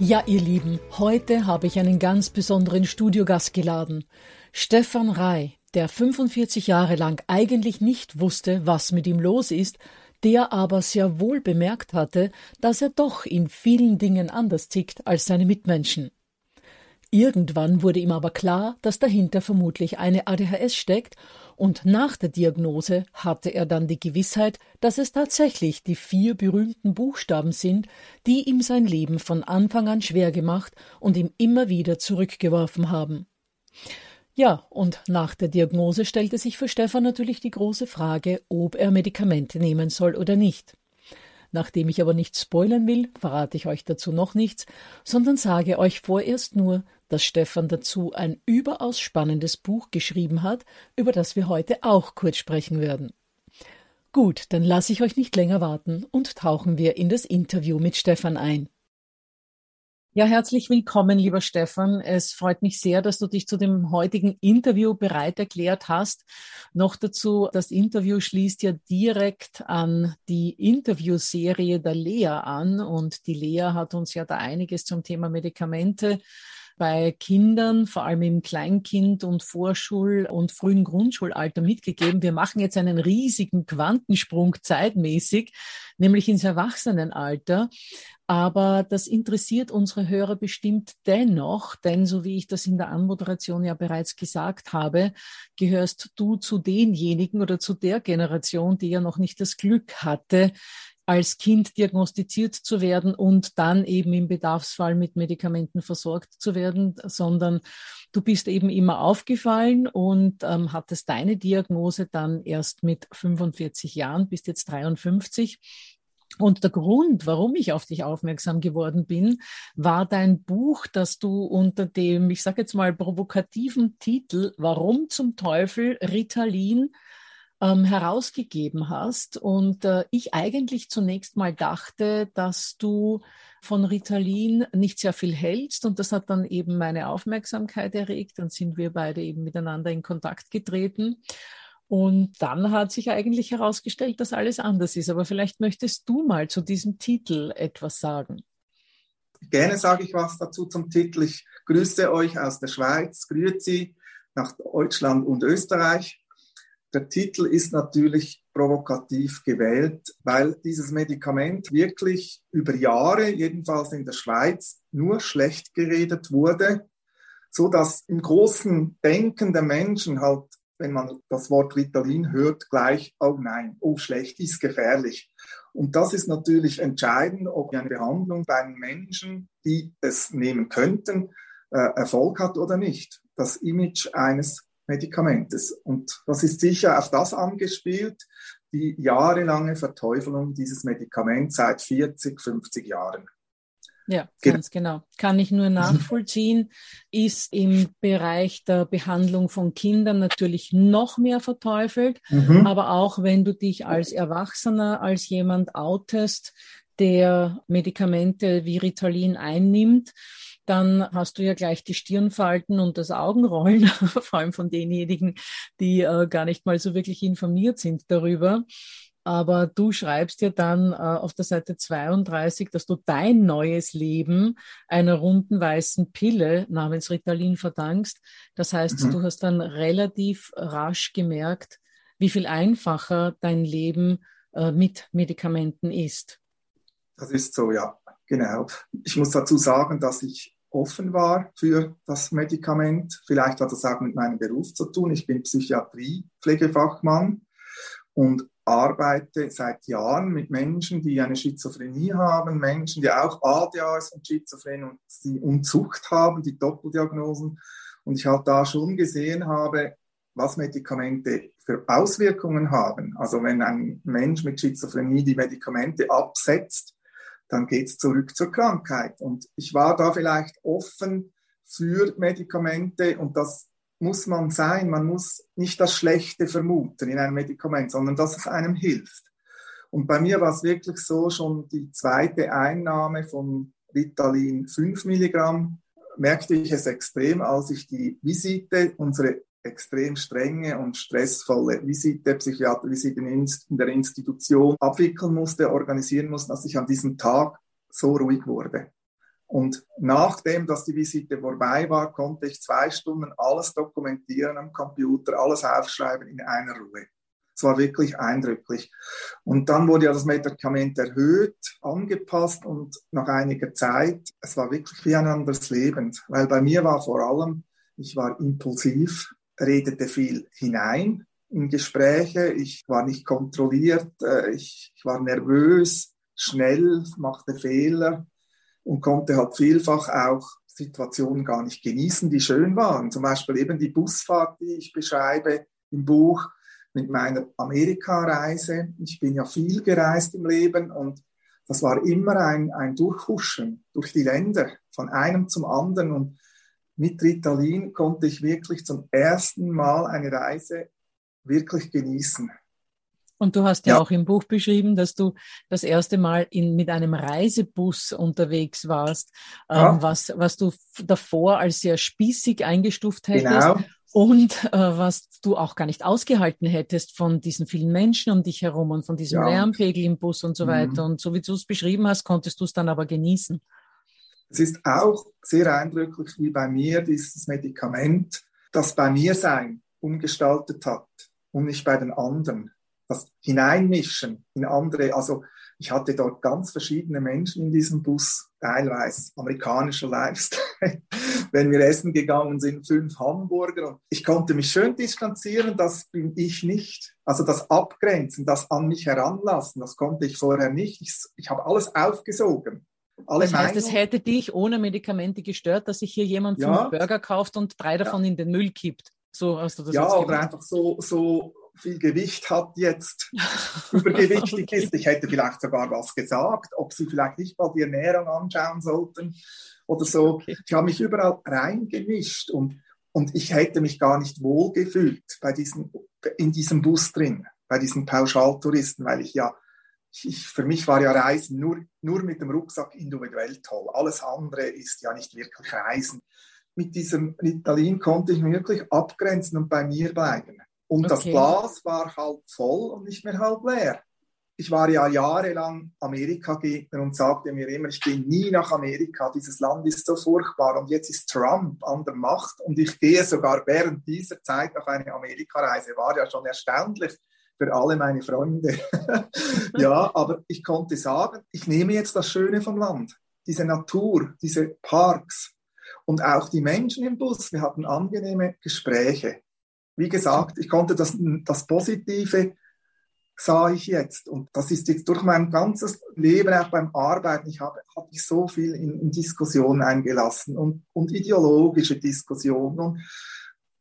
Ja, ihr Lieben, heute habe ich einen ganz besonderen Studiogast geladen. Stefan Rey, der 45 Jahre lang eigentlich nicht wusste, was mit ihm los ist, der aber sehr wohl bemerkt hatte, dass er doch in vielen Dingen anders tickt als seine Mitmenschen. Irgendwann wurde ihm aber klar, dass dahinter vermutlich eine ADHS steckt, und nach der Diagnose hatte er dann die Gewissheit, dass es tatsächlich die vier berühmten Buchstaben sind, die ihm sein Leben von Anfang an schwer gemacht und ihm immer wieder zurückgeworfen haben. Ja, und nach der Diagnose stellte sich für Stefan natürlich die große Frage, ob er Medikamente nehmen soll oder nicht. Nachdem ich aber nicht spoilern will, verrate ich euch dazu noch nichts, sondern sage euch vorerst nur, dass Stefan dazu ein überaus spannendes Buch geschrieben hat, über das wir heute auch kurz sprechen werden. Gut, dann lasse ich euch nicht länger warten und tauchen wir in das Interview mit Stefan ein. Ja, herzlich willkommen, lieber Stefan. Es freut mich sehr, dass du dich zu dem heutigen Interview bereit erklärt hast. Noch dazu, das Interview schließt ja direkt an die Interviewserie der Lea an und die Lea hat uns ja da einiges zum Thema Medikamente bei Kindern, vor allem im Kleinkind- und Vorschul- und frühen Grundschulalter mitgegeben. Wir machen jetzt einen riesigen Quantensprung zeitmäßig, nämlich ins Erwachsenenalter. Aber das interessiert unsere Hörer bestimmt dennoch, denn so wie ich das in der Anmoderation ja bereits gesagt habe, gehörst du zu denjenigen oder zu der Generation, die ja noch nicht das Glück hatte, als Kind diagnostiziert zu werden und dann eben im Bedarfsfall mit Medikamenten versorgt zu werden, sondern du bist eben immer aufgefallen und ähm, hattest deine Diagnose dann erst mit 45 Jahren, bist jetzt 53. Und der Grund, warum ich auf dich aufmerksam geworden bin, war dein Buch, das du unter dem, ich sage jetzt mal, provokativen Titel Warum zum Teufel Ritalin ähm, herausgegeben hast. Und äh, ich eigentlich zunächst mal dachte, dass du von Ritalin nicht sehr viel hältst. Und das hat dann eben meine Aufmerksamkeit erregt. Dann sind wir beide eben miteinander in Kontakt getreten. Und dann hat sich eigentlich herausgestellt, dass alles anders ist. Aber vielleicht möchtest du mal zu diesem Titel etwas sagen. Gerne sage ich was dazu zum Titel. Ich grüße euch aus der Schweiz, grüße nach Deutschland und Österreich. Der Titel ist natürlich provokativ gewählt, weil dieses Medikament wirklich über Jahre, jedenfalls in der Schweiz, nur schlecht geredet wurde, so dass im großen Denken der Menschen halt, wenn man das Wort Ritalin hört, gleich, oh nein, oh schlecht, ist gefährlich. Und das ist natürlich entscheidend, ob eine Behandlung bei Menschen, die es nehmen könnten, äh, Erfolg hat oder nicht. Das Image eines Medikamentes. Und das ist sicher auf das angespielt, die jahrelange Verteufelung dieses Medikaments seit 40, 50 Jahren. Ja, ganz genau. Kann ich nur nachvollziehen, ist im Bereich der Behandlung von Kindern natürlich noch mehr verteufelt. Mhm. Aber auch wenn du dich als Erwachsener, als jemand outest, der Medikamente wie Ritalin einnimmt, dann hast du ja gleich die Stirnfalten und das Augenrollen, vor allem von denjenigen, die äh, gar nicht mal so wirklich informiert sind darüber. Aber du schreibst ja dann äh, auf der Seite 32, dass du dein neues Leben einer runden weißen Pille namens Ritalin verdankst. Das heißt, mhm. du hast dann relativ rasch gemerkt, wie viel einfacher dein Leben äh, mit Medikamenten ist. Das ist so, ja, genau. Ich muss dazu sagen, dass ich offen war für das Medikament. Vielleicht hat das auch mit meinem Beruf zu tun. Ich bin Psychiatrie-Pflegefachmann und arbeite seit Jahren mit Menschen, die eine Schizophrenie haben, Menschen, die auch ADHS und Schizophrenie und, die Unzucht haben, die Doppeldiagnosen. Und ich halt da schon gesehen habe, was Medikamente für Auswirkungen haben. Also wenn ein Mensch mit Schizophrenie die Medikamente absetzt, dann geht es zurück zur Krankheit. Und ich war da vielleicht offen für Medikamente und das muss man sein. Man muss nicht das Schlechte vermuten in einem Medikament, sondern dass es einem hilft. Und bei mir war es wirklich so, schon die zweite Einnahme von Ritalin 5 Milligramm merkte ich es extrem, als ich die Visite, unsere extrem strenge und stressvolle Visite, Psychiatervisite in der Institution abwickeln musste, organisieren musste, dass ich an diesem Tag so ruhig wurde. Und nachdem, dass die Visite vorbei war, konnte ich zwei Stunden alles dokumentieren am Computer, alles aufschreiben in einer Ruhe. Es war wirklich eindrücklich. Und dann wurde ja das Medikament erhöht, angepasst und nach einiger Zeit, es war wirklich wie ein anderes Leben, weil bei mir war vor allem, ich war impulsiv, redete viel hinein in Gespräche, ich war nicht kontrolliert, äh, ich, ich war nervös, schnell, machte Fehler und konnte halt vielfach auch Situationen gar nicht genießen, die schön waren. Zum Beispiel eben die Busfahrt, die ich beschreibe im Buch mit meiner Amerikareise. Ich bin ja viel gereist im Leben und das war immer ein, ein Durchhuschen durch die Länder von einem zum anderen und mit Ritalin konnte ich wirklich zum ersten Mal eine Reise wirklich genießen. Und du hast ja, ja, auch im Buch beschrieben, dass du das erste Mal in, mit einem Reisebus unterwegs warst, ja. ähm, was, was du davor als sehr spießig eingestuft hättest. Genau. Und äh, was du auch gar nicht ausgehalten hättest von diesen vielen Menschen um dich herum und von diesem ja. Lärmpegel im Bus und so mhm. weiter. Und so wie du es beschrieben hast, konntest du es dann aber genießen. Es ist auch sehr eindrücklich, wie bei mir dieses Medikament das bei mir Sein umgestaltet hat und nicht bei den anderen das Hineinmischen in andere, also ich hatte dort ganz verschiedene Menschen in diesem Bus, teilweise amerikanischer Lifestyle. Wenn wir essen gegangen sind, fünf Hamburger und ich konnte mich schön distanzieren, das bin ich nicht. Also das Abgrenzen, das an mich heranlassen, das konnte ich vorher nicht. Ich, ich habe alles aufgesogen. Alle das heißt, es hätte dich ohne Medikamente gestört, dass sich hier jemand ja. fünf Burger kauft und drei davon ja. in den Müll kippt. So hast du das Ja, oder einfach so, so viel Gewicht hat jetzt, übergewichtig okay. ist. Ich hätte vielleicht sogar was gesagt, ob sie vielleicht nicht mal die Ernährung anschauen sollten oder so. Okay. Ich habe mich überall reingemischt und, und ich hätte mich gar nicht wohlgefühlt bei diesen, in diesem Bus drin, bei diesen Pauschaltouristen, weil ich ja, ich, für mich war ja Reisen nur, nur mit dem Rucksack individuell toll. Alles andere ist ja nicht wirklich Reisen. Mit diesem Ritalin konnte ich wirklich abgrenzen und bei mir bleiben. Und okay. das Glas war halb voll und nicht mehr halb leer. Ich war ja jahrelang Amerika-Gegner und sagte mir immer, ich gehe nie nach Amerika, dieses Land ist so furchtbar und jetzt ist Trump an der Macht und ich gehe sogar während dieser Zeit auf eine Amerikareise. War ja schon erstaunlich für alle meine Freunde. ja, aber ich konnte sagen, ich nehme jetzt das Schöne vom Land, diese Natur, diese Parks und auch die Menschen im Bus. Wir hatten angenehme Gespräche wie gesagt, ich konnte das, das Positive sah ich jetzt. Und das ist jetzt durch mein ganzes Leben, auch beim Arbeiten, ich habe, habe ich so viel in, in Diskussionen eingelassen und, und ideologische Diskussionen. Und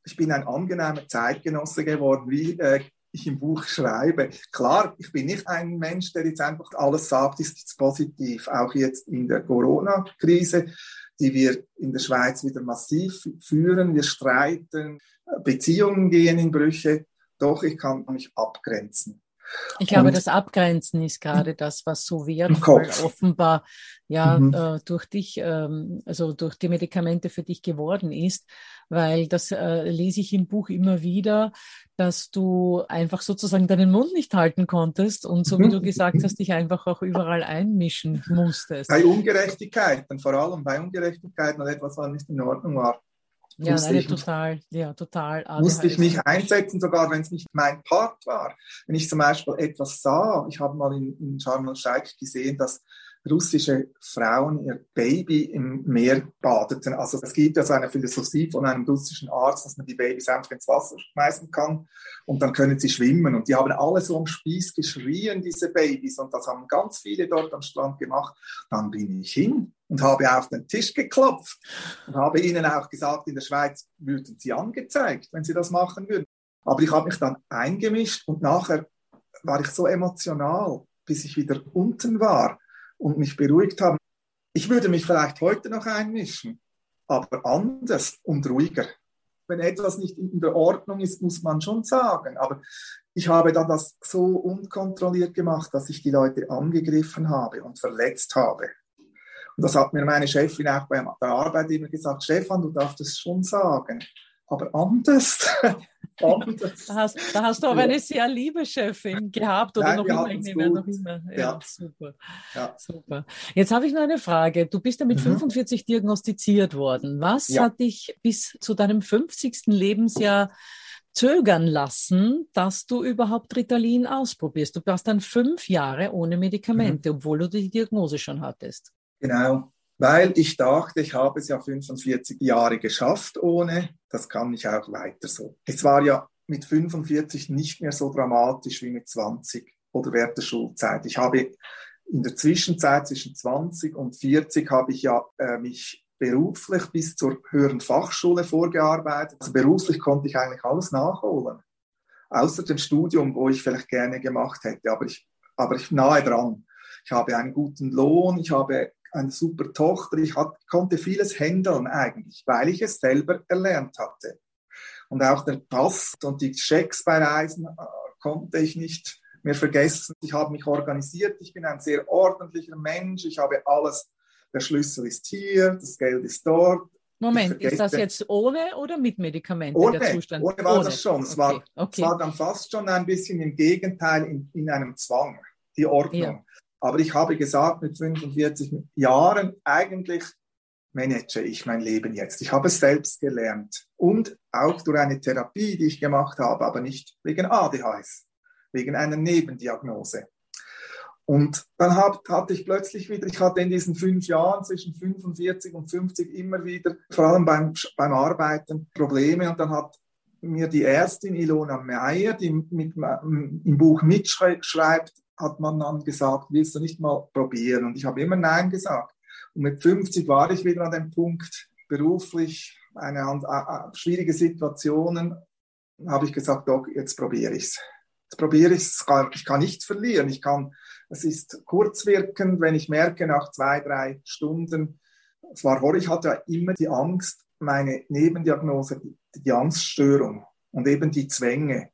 ich bin ein angenehmer Zeitgenosse geworden, wie äh, ich im Buch schreibe. Klar, ich bin nicht ein Mensch, der jetzt einfach alles sagt, ist jetzt positiv. Auch jetzt in der Corona-Krise, die wir in der Schweiz wieder massiv führen. Wir streiten, Beziehungen gehen in Brüche. Doch ich kann mich abgrenzen. Ich glaube, und das Abgrenzen ist gerade das, was so wertvoll offenbar ja mhm. äh, durch dich, ähm, also durch die Medikamente für dich geworden ist, weil das äh, lese ich im Buch immer wieder, dass du einfach sozusagen deinen Mund nicht halten konntest und so wie du gesagt hast, dich einfach auch überall einmischen musstest. Bei Ungerechtigkeiten, vor allem bei Ungerechtigkeiten und etwas, was nicht in Ordnung war. Ja, nein, total, ja, total. ADHS. Musste ich mich einsetzen, sogar wenn es nicht mein Part war. Wenn ich zum Beispiel etwas sah, ich habe mal in, in Sharm el-Sheikh gesehen, dass russische Frauen ihr Baby im Meer badeten. Also es gibt ja so eine Philosophie von einem russischen Arzt, dass man die Babys einfach ins Wasser schmeißen kann und dann können sie schwimmen. Und die haben alle so am Spieß geschrien, diese Babys. Und das haben ganz viele dort am Strand gemacht. Dann bin ich hin und habe auf den Tisch geklopft und habe ihnen auch gesagt, in der Schweiz würden sie angezeigt, wenn sie das machen würden. Aber ich habe mich dann eingemischt und nachher war ich so emotional, bis ich wieder unten war und mich beruhigt haben. Ich würde mich vielleicht heute noch einmischen, aber anders und ruhiger. Wenn etwas nicht in der Ordnung ist, muss man schon sagen. Aber ich habe dann das so unkontrolliert gemacht, dass ich die Leute angegriffen habe und verletzt habe. Und das hat mir meine Chefin auch bei der Arbeit immer gesagt, Stefan, du darfst es schon sagen, aber anders. Da, hast, da hast du aber eine sehr liebe Chefin gehabt oder Nein, noch immer. Ich nehme noch immer. Ja, ja. Super. Ja. super. Jetzt habe ich noch eine Frage. Du bist ja mit mhm. 45 diagnostiziert worden. Was ja. hat dich bis zu deinem 50. Lebensjahr zögern lassen, dass du überhaupt Ritalin ausprobierst? Du warst dann fünf Jahre ohne Medikamente, mhm. obwohl du die Diagnose schon hattest. Genau, weil ich dachte, ich habe es ja 45 Jahre geschafft ohne, das kann ich auch weiter so. Es war ja mit 45 nicht mehr so dramatisch wie mit 20 oder während der Schulzeit. Ich habe in der Zwischenzeit zwischen 20 und 40 habe ich ja äh, mich beruflich bis zur höheren Fachschule vorgearbeitet. Also beruflich konnte ich eigentlich alles nachholen. Außer dem Studium, wo ich vielleicht gerne gemacht hätte, aber ich, aber ich nahe dran. Ich habe einen guten Lohn, ich habe eine super Tochter. Ich hat, konnte vieles handeln eigentlich, weil ich es selber erlernt hatte. Und auch der Pass und die Schecks bei Reisen äh, konnte ich nicht mehr vergessen. Ich habe mich organisiert. Ich bin ein sehr ordentlicher Mensch. Ich habe alles. Der Schlüssel ist hier, das Geld ist dort. Moment, ist das jetzt ohne oder mit Medikamenten ohne, der Zustand? Ohne war ohne. das schon. Es, okay. war, okay. es war dann fast schon ein bisschen im Gegenteil in, in einem Zwang, die Ordnung. Ja. Aber ich habe gesagt, mit 45 Jahren eigentlich manage ich mein Leben jetzt. Ich habe es selbst gelernt und auch durch eine Therapie, die ich gemacht habe, aber nicht wegen ADHS, wegen einer Nebendiagnose. Und dann hab, hatte ich plötzlich wieder, ich hatte in diesen fünf Jahren zwischen 45 und 50 immer wieder, vor allem beim, beim Arbeiten, Probleme. Und dann hat mir die Ärztin Ilona Meyer, die mit, im Buch mitschreibt, hat man dann gesagt, willst du nicht mal probieren? Und ich habe immer Nein gesagt. Und mit 50 war ich wieder an dem Punkt, beruflich, eine äh, schwierige Situationen, habe ich gesagt, doch, jetzt probiere ich es. Jetzt probiere ich es. Ich kann nichts verlieren. Ich kann, es ist kurzwirkend, wenn ich merke, nach zwei, drei Stunden, es war horror, ich hatte ja immer die Angst, meine Nebendiagnose, die Angststörung und eben die Zwänge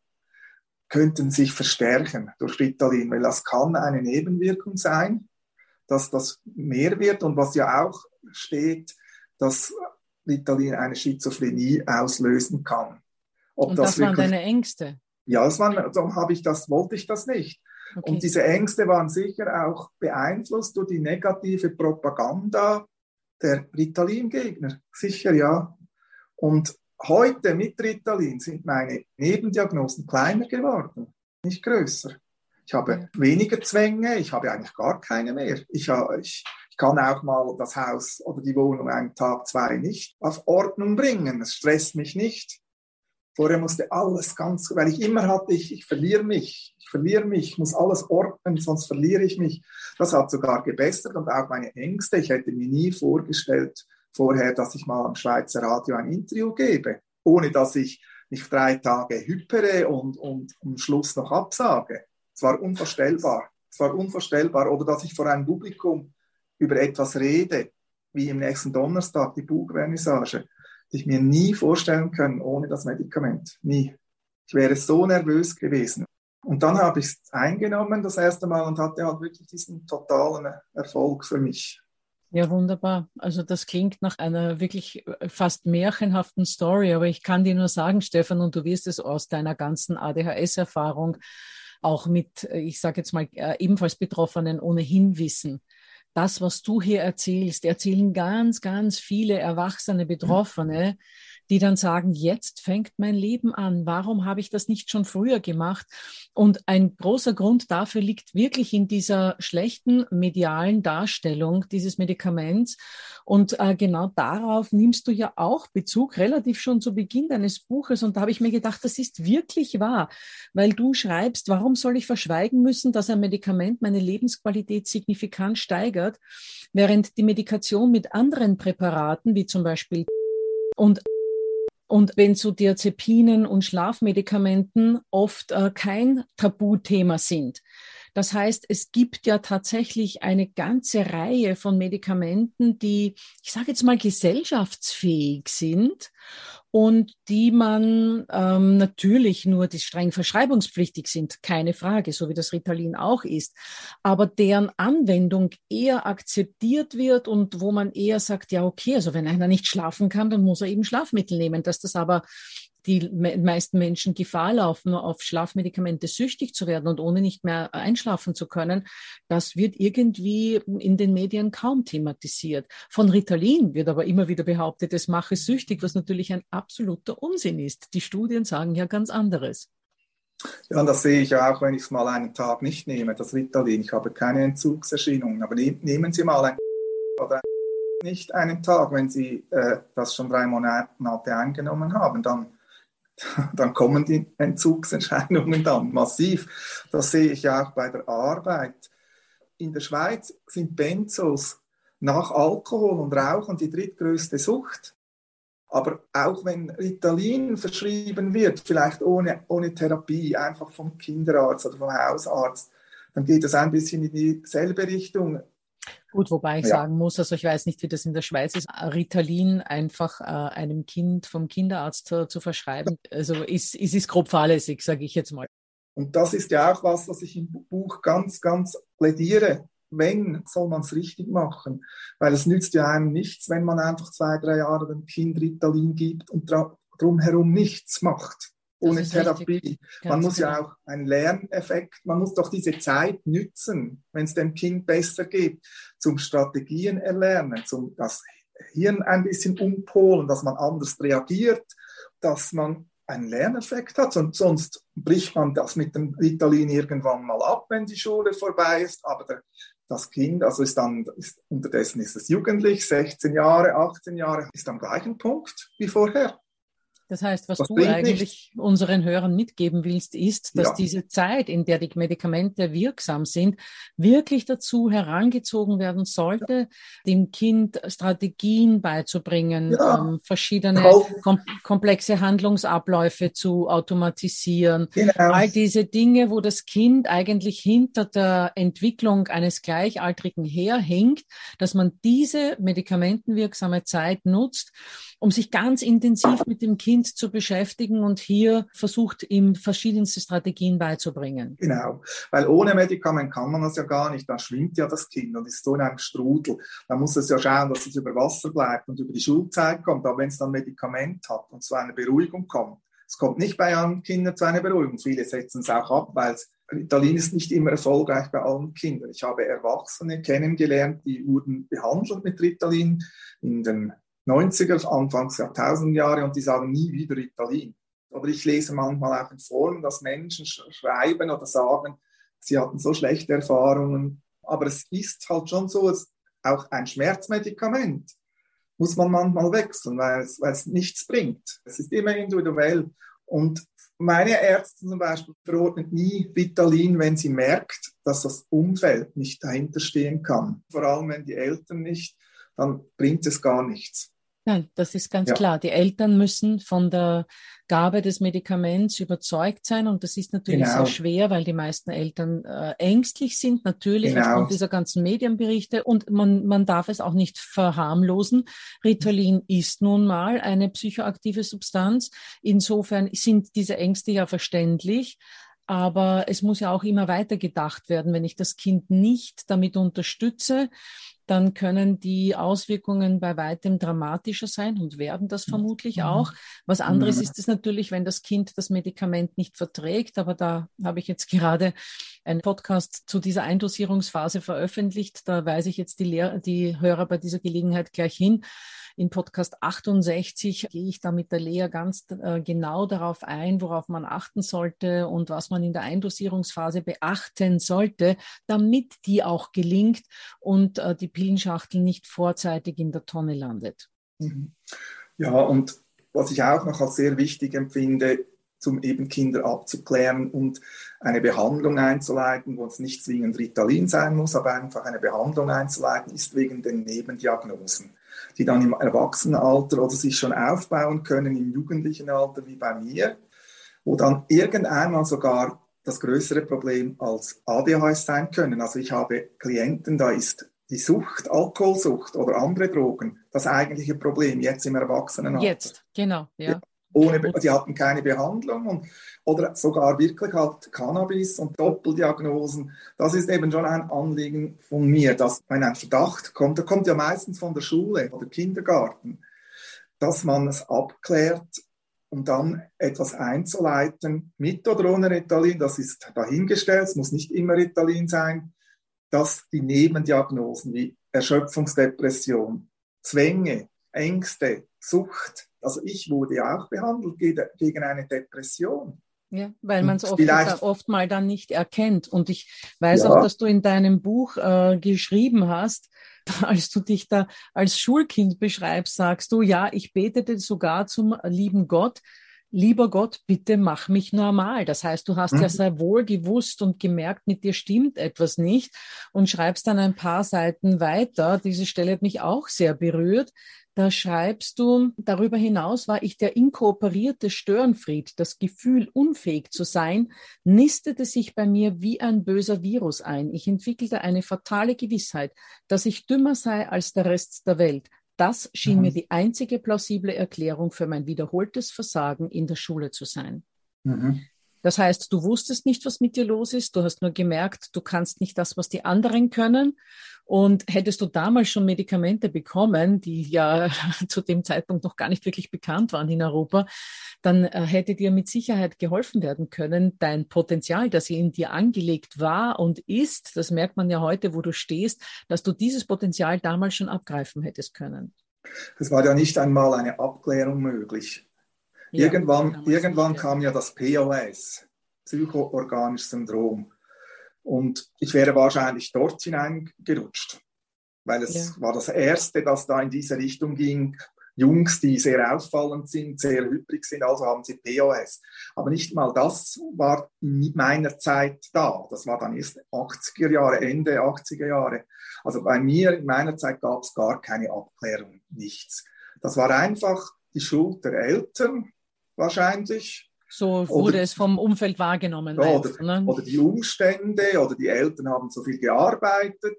könnten sich verstärken durch Ritalin, weil das kann eine Nebenwirkung sein, dass das mehr wird und was ja auch steht, dass Ritalin eine Schizophrenie auslösen kann. Ob und das, das waren deine Ängste? Ja, das waren, darum habe ich das, wollte ich das nicht. Okay. Und diese Ängste waren sicher auch beeinflusst durch die negative Propaganda der Ritalin-Gegner. Sicher, ja. Und Heute mit Ritalin sind meine Nebendiagnosen kleiner geworden, nicht größer. Ich habe weniger Zwänge, ich habe eigentlich gar keine mehr. Ich, ich, ich kann auch mal das Haus oder die Wohnung einen Tag, zwei nicht auf Ordnung bringen. Es stresst mich nicht. Vorher musste alles ganz, weil ich immer hatte, ich, ich verliere mich, ich verliere mich, ich muss alles ordnen, sonst verliere ich mich. Das hat sogar gebessert und auch meine Ängste. Ich hätte mir nie vorgestellt, vorher, dass ich mal am Schweizer Radio ein Interview gebe. ohne dass ich nicht drei Tage hypere und, und am Schluss noch absage. Es war unvorstellbar. Es war unvorstellbar. Oder dass ich vor einem Publikum über etwas rede, wie im nächsten Donnerstag die Bugvernissage, die ich mir nie vorstellen können ohne das Medikament. Nie. Ich wäre so nervös gewesen. Und dann habe ich es eingenommen das erste Mal und hatte halt wirklich diesen totalen Erfolg für mich. Ja, wunderbar. Also das klingt nach einer wirklich äh, fast märchenhaften Story, aber ich kann dir nur sagen, Stefan, und du wirst es aus deiner ganzen ADHS-Erfahrung auch mit, äh, ich sage jetzt mal, äh, ebenfalls Betroffenen ohnehin wissen. Das, was du hier erzählst, erzählen ganz, ganz viele erwachsene Betroffene, die dann sagen, jetzt fängt mein Leben an. Warum habe ich das nicht schon früher gemacht? Und ein großer Grund dafür liegt wirklich in dieser schlechten medialen Darstellung dieses Medikaments. Und äh, genau darauf nimmst du ja auch Bezug, relativ schon zu Beginn deines Buches. Und da habe ich mir gedacht, das ist wirklich wahr, weil du schreibst, warum soll ich verschweigen müssen, dass ein Medikament meine Lebensqualität signifikant steigert, während die Medikation mit anderen Präparaten, wie zum Beispiel und und wenn zu Diazepinen und Schlafmedikamenten oft äh, kein Tabuthema sind. Das heißt, es gibt ja tatsächlich eine ganze Reihe von Medikamenten, die, ich sage jetzt mal, gesellschaftsfähig sind und die man ähm, natürlich nur, die streng verschreibungspflichtig sind, keine Frage, so wie das Ritalin auch ist, aber deren Anwendung eher akzeptiert wird und wo man eher sagt, ja, okay, also wenn einer nicht schlafen kann, dann muss er eben Schlafmittel nehmen, dass das aber die meisten Menschen Gefahr laufen, auf Schlafmedikamente süchtig zu werden und ohne nicht mehr einschlafen zu können, das wird irgendwie in den Medien kaum thematisiert. Von Ritalin wird aber immer wieder behauptet, es mache süchtig, was natürlich ein absoluter Unsinn ist. Die Studien sagen ja ganz anderes. Ja, und das sehe ich auch, wenn ich es mal einen Tag nicht nehme, das Ritalin. Ich habe keine Entzugserscheinungen, aber ne-, nehmen Sie mal ein oder nicht einen Tag, wenn Sie äh, das schon drei Monate eingenommen haben, dann dann kommen die Entzugserscheinungen dann massiv. Das sehe ich auch bei der Arbeit. In der Schweiz sind Benzos nach Alkohol und Rauchen die drittgrößte Sucht. Aber auch wenn Ritalin verschrieben wird, vielleicht ohne, ohne Therapie, einfach vom Kinderarzt oder vom Hausarzt, dann geht es ein bisschen in dieselbe Richtung. Gut, wobei ich ja. sagen muss, also ich weiß nicht, wie das in der Schweiz ist, Ritalin einfach äh, einem Kind vom Kinderarzt zu, zu verschreiben, also ist, ist, ist grob fahrlässig, sage ich jetzt mal. Und das ist ja auch was, was ich im Buch ganz, ganz plädiere. Wenn, soll man es richtig machen. Weil es nützt ja einem nichts, wenn man einfach zwei, drei Jahre dem Kind Ritalin gibt und drumherum nichts macht ohne Therapie. Man muss genau. ja auch einen Lerneffekt, man muss doch diese Zeit nützen, wenn es dem Kind besser geht, zum Strategien erlernen, zum das Hirn ein bisschen umpolen, dass man anders reagiert, dass man einen Lerneffekt hat. Und sonst bricht man das mit dem Ritalin irgendwann mal ab, wenn die Schule vorbei ist. Aber der, das Kind, also ist dann, ist, unterdessen ist es jugendlich, 16 Jahre, 18 Jahre, ist am gleichen Punkt wie vorher. Das heißt, was das du eigentlich nicht. unseren Hörern mitgeben willst, ist, dass ja. diese Zeit, in der die Medikamente wirksam sind, wirklich dazu herangezogen werden sollte, dem Kind Strategien beizubringen, ja. ähm, verschiedene kom komplexe Handlungsabläufe zu automatisieren. Genau. All diese Dinge, wo das Kind eigentlich hinter der Entwicklung eines Gleichaltrigen herhinkt, dass man diese medikamentenwirksame Zeit nutzt, um sich ganz intensiv mit dem Kind zu beschäftigen und hier versucht, ihm verschiedenste Strategien beizubringen. Genau, weil ohne Medikament kann man das ja gar nicht. Dann schwimmt ja das Kind und ist so in einem Strudel. Dann muss es ja schauen, dass es über Wasser bleibt und über die Schulzeit kommt. Aber wenn es dann Medikament hat und zu einer Beruhigung kommt, es kommt nicht bei allen Kindern zu einer Beruhigung. Viele setzen es auch ab, weil Ritalin ist nicht immer erfolgreich bei allen Kindern. Ich habe Erwachsene kennengelernt, die wurden behandelt mit Ritalin in den 90er, Anfangs Jahrtausendjahre und die sagen nie wieder Ritalin. Oder ich lese manchmal auch in Foren, dass Menschen schreiben oder sagen, sie hatten so schlechte Erfahrungen. Aber es ist halt schon so, es, auch ein Schmerzmedikament muss man manchmal wechseln, weil es, weil es nichts bringt. Es ist immer individuell. Und meine Ärzte zum Beispiel verordnet nie Ritalin, wenn sie merkt, dass das Umfeld nicht dahinter stehen kann. Vor allem, wenn die Eltern nicht, dann bringt es gar nichts. Nein, das ist ganz ja. klar. Die Eltern müssen von der Gabe des Medikaments überzeugt sein und das ist natürlich genau. sehr schwer, weil die meisten Eltern äh, ängstlich sind, natürlich genau. aufgrund dieser ganzen Medienberichte und man, man darf es auch nicht verharmlosen. Ritalin ist nun mal eine psychoaktive Substanz. Insofern sind diese Ängste ja verständlich. Aber es muss ja auch immer weiter gedacht werden. Wenn ich das Kind nicht damit unterstütze, dann können die Auswirkungen bei weitem dramatischer sein und werden das vermutlich mhm. auch. Was anderes mhm. ist es natürlich, wenn das Kind das Medikament nicht verträgt. Aber da habe ich jetzt gerade einen Podcast zu dieser Eindosierungsphase veröffentlicht. Da weise ich jetzt die, Lehr die Hörer bei dieser Gelegenheit gleich hin. In Podcast 68 gehe ich da mit der Lea ganz äh, genau darauf ein, worauf man achten sollte und was man in der Eindosierungsphase beachten sollte, damit die auch gelingt und äh, die Pillenschachtel nicht vorzeitig in der Tonne landet. Mhm. Ja, und was ich auch noch als sehr wichtig empfinde, zum eben Kinder abzuklären und eine Behandlung einzuleiten, wo es nicht zwingend Ritalin sein muss, aber einfach eine Behandlung einzuleiten, ist wegen den Nebendiagnosen die dann im Erwachsenenalter oder sich schon aufbauen können im jugendlichen Alter wie bei mir, wo dann irgendeinmal sogar das größere Problem als ADHS sein können. Also ich habe Klienten, da ist die Sucht, Alkoholsucht oder andere Drogen das eigentliche Problem jetzt im Erwachsenenalter. Jetzt, genau, ja ohne, sie hatten keine Behandlung und, oder sogar wirklich halt Cannabis und Doppeldiagnosen. Das ist eben schon ein Anliegen von mir, dass wenn ein Verdacht kommt, der kommt ja meistens von der Schule oder Kindergarten, dass man es abklärt, um dann etwas einzuleiten, mit oder ohne Ritalin, das ist dahingestellt, es muss nicht immer Ritalin sein, dass die Nebendiagnosen wie Erschöpfungsdepression, Zwänge, Ängste, Sucht, also ich wurde ja auch behandelt gegen eine Depression. Ja, weil man es oft, oft, mal dann nicht erkennt. Und ich weiß ja. auch, dass du in deinem Buch äh, geschrieben hast, als du dich da als Schulkind beschreibst, sagst du, ja, ich betete sogar zum lieben Gott, lieber Gott, bitte mach mich normal. Das heißt, du hast mhm. ja sehr wohl gewusst und gemerkt, mit dir stimmt etwas nicht und schreibst dann ein paar Seiten weiter. Diese Stelle hat mich auch sehr berührt. Da schreibst du, darüber hinaus war ich der inkooperierte Störenfried. Das Gefühl, unfähig zu sein, nistete sich bei mir wie ein böser Virus ein. Ich entwickelte eine fatale Gewissheit, dass ich dümmer sei als der Rest der Welt. Das schien mhm. mir die einzige plausible Erklärung für mein wiederholtes Versagen in der Schule zu sein. Mhm. Das heißt, du wusstest nicht, was mit dir los ist. Du hast nur gemerkt, du kannst nicht das, was die anderen können. Und hättest du damals schon Medikamente bekommen, die ja zu dem Zeitpunkt noch gar nicht wirklich bekannt waren in Europa, dann äh, hätte dir mit Sicherheit geholfen werden können. Dein Potenzial, das in dir angelegt war und ist, das merkt man ja heute, wo du stehst, dass du dieses Potenzial damals schon abgreifen hättest können. Es war ja nicht einmal eine Abklärung möglich. Ja, irgendwann irgendwann kam ja das POS, psychoorganisches Syndrom. Und ich wäre wahrscheinlich dort hineingerutscht, weil es ja. war das Erste, das da in diese Richtung ging. Jungs, die sehr auffallend sind, sehr hübrig sind, also haben sie POS. Aber nicht mal das war in meiner Zeit da. Das war dann erst 80er Jahre, Ende 80er Jahre. Also bei mir in meiner Zeit gab es gar keine Abklärung, nichts. Das war einfach die Schuld der Eltern, wahrscheinlich. So wurde oder, es vom Umfeld wahrgenommen. Ja, oder, ne? oder, die Umstände oder die Eltern haben so viel gearbeitet.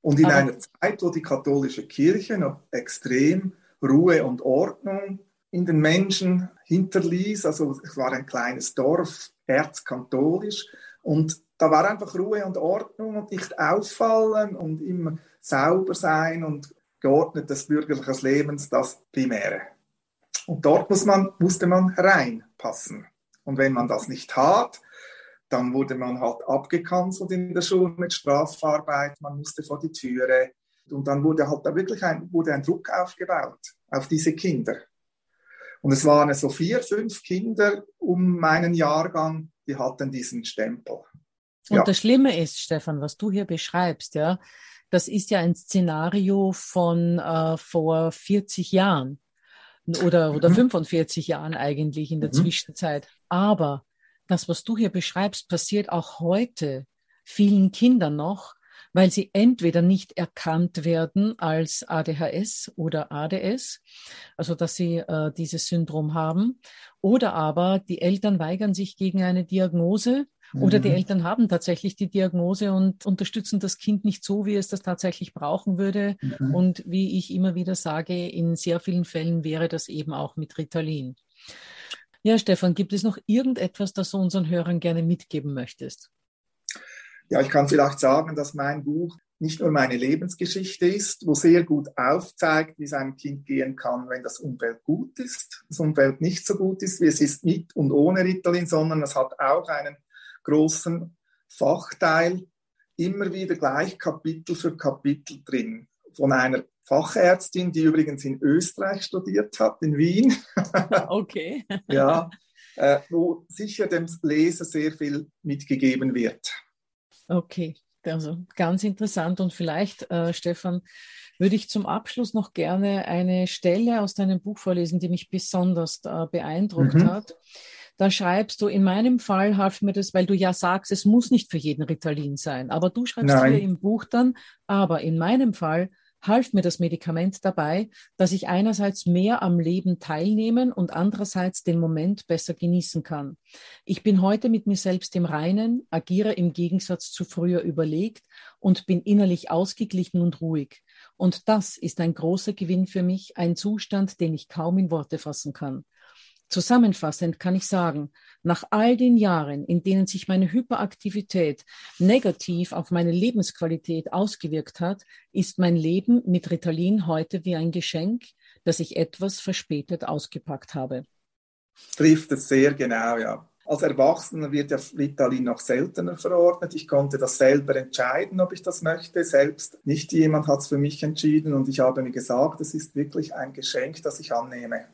Und in Aber, einer Zeit, wo die katholische Kirche noch extrem Ruhe und Ordnung in den Menschen hinterließ, also es war ein kleines Dorf, erzkatholisch, und da war einfach Ruhe und Ordnung und nicht auffallen und immer sauber sein und geordnetes bürgerliches Lebens das Primäre. Und dort muss man, musste man reinpassen. Und wenn man das nicht hat, dann wurde man halt abgekanzelt in der Schule mit Strafarbeit, man musste vor die Türe. Und dann wurde halt da wirklich ein, wurde ein Druck aufgebaut auf diese Kinder. Und es waren so vier, fünf Kinder um meinen Jahrgang, die hatten diesen Stempel. Und ja. das Schlimme ist, Stefan, was du hier beschreibst, ja, das ist ja ein Szenario von äh, vor 40 Jahren oder, oder mhm. 45 Jahren eigentlich in der mhm. Zwischenzeit. Aber das, was du hier beschreibst, passiert auch heute vielen Kindern noch, weil sie entweder nicht erkannt werden als ADHS oder ADS, also dass sie äh, dieses Syndrom haben, oder aber die Eltern weigern sich gegen eine Diagnose, oder die mhm. Eltern haben tatsächlich die Diagnose und unterstützen das Kind nicht so, wie es das tatsächlich brauchen würde. Mhm. Und wie ich immer wieder sage, in sehr vielen Fällen wäre das eben auch mit Ritalin. Ja, Stefan, gibt es noch irgendetwas, das du unseren Hörern gerne mitgeben möchtest? Ja, ich kann vielleicht sagen, dass mein Buch nicht nur meine Lebensgeschichte ist, wo sehr gut aufzeigt, wie es einem Kind gehen kann, wenn das Umfeld gut ist, das Umfeld nicht so gut ist, wie es ist mit und ohne Ritalin, sondern es hat auch einen großen Fachteil, immer wieder gleich Kapitel für Kapitel drin, von einer Fachärztin, die übrigens in Österreich studiert hat, in Wien. okay. ja, äh, wo sicher dem Leser sehr viel mitgegeben wird. Okay, also ganz interessant. Und vielleicht, äh, Stefan, würde ich zum Abschluss noch gerne eine Stelle aus deinem Buch vorlesen, die mich besonders äh, beeindruckt mhm. hat. Da schreibst du, in meinem Fall half mir das, weil du ja sagst, es muss nicht für jeden Ritalin sein. Aber du schreibst Nein. hier im Buch dann, aber in meinem Fall half mir das Medikament dabei, dass ich einerseits mehr am Leben teilnehmen und andererseits den Moment besser genießen kann. Ich bin heute mit mir selbst im Reinen, agiere im Gegensatz zu früher überlegt und bin innerlich ausgeglichen und ruhig. Und das ist ein großer Gewinn für mich, ein Zustand, den ich kaum in Worte fassen kann. Zusammenfassend kann ich sagen, nach all den Jahren, in denen sich meine Hyperaktivität negativ auf meine Lebensqualität ausgewirkt hat, ist mein Leben mit Ritalin heute wie ein Geschenk, das ich etwas verspätet ausgepackt habe. Trifft es sehr genau, ja. Als Erwachsener wird ja Ritalin noch seltener verordnet. Ich konnte das selber entscheiden, ob ich das möchte. Selbst nicht jemand hat es für mich entschieden und ich habe mir gesagt, es ist wirklich ein Geschenk, das ich annehme.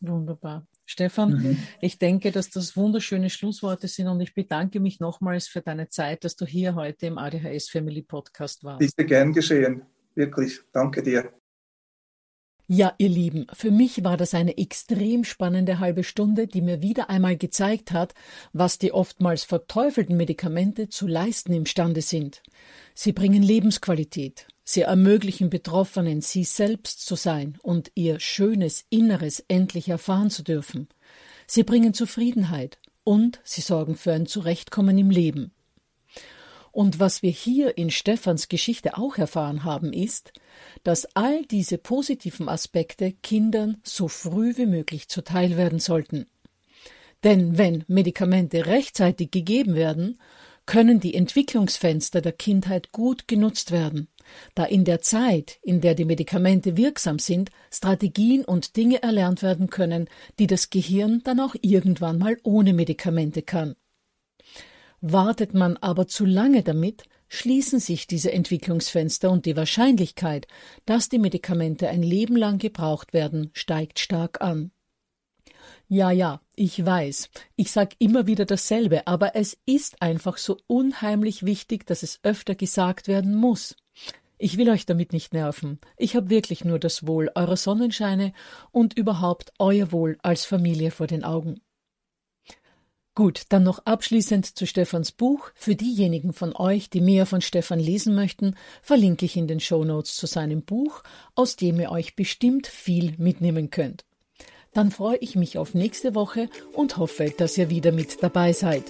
Wunderbar. Stefan, mhm. ich denke, dass das wunderschöne Schlussworte sind und ich bedanke mich nochmals für deine Zeit, dass du hier heute im ADHS Family Podcast warst. Bitte gern geschehen. Wirklich. Danke dir. Ja, ihr Lieben, für mich war das eine extrem spannende halbe Stunde, die mir wieder einmal gezeigt hat, was die oftmals verteufelten Medikamente zu leisten imstande sind. Sie bringen Lebensqualität, Sie ermöglichen Betroffenen, sie selbst zu sein und ihr schönes Inneres endlich erfahren zu dürfen. Sie bringen Zufriedenheit und sie sorgen für ein Zurechtkommen im Leben. Und was wir hier in Stephans Geschichte auch erfahren haben, ist, dass all diese positiven Aspekte Kindern so früh wie möglich zuteil werden sollten. Denn wenn Medikamente rechtzeitig gegeben werden, können die Entwicklungsfenster der Kindheit gut genutzt werden da in der Zeit, in der die Medikamente wirksam sind, Strategien und Dinge erlernt werden können, die das Gehirn dann auch irgendwann mal ohne Medikamente kann. Wartet man aber zu lange damit, schließen sich diese Entwicklungsfenster und die Wahrscheinlichkeit, dass die Medikamente ein Leben lang gebraucht werden, steigt stark an. Ja, ja, ich weiß. Ich sag immer wieder dasselbe, aber es ist einfach so unheimlich wichtig, dass es öfter gesagt werden muss. Ich will euch damit nicht nerven. Ich habe wirklich nur das Wohl eurer Sonnenscheine und überhaupt euer Wohl als Familie vor den Augen. Gut, dann noch abschließend zu Stefans Buch. Für diejenigen von euch, die mehr von Stefan lesen möchten, verlinke ich in den Show Notes zu seinem Buch, aus dem ihr euch bestimmt viel mitnehmen könnt. Dann freue ich mich auf nächste Woche und hoffe, dass ihr wieder mit dabei seid.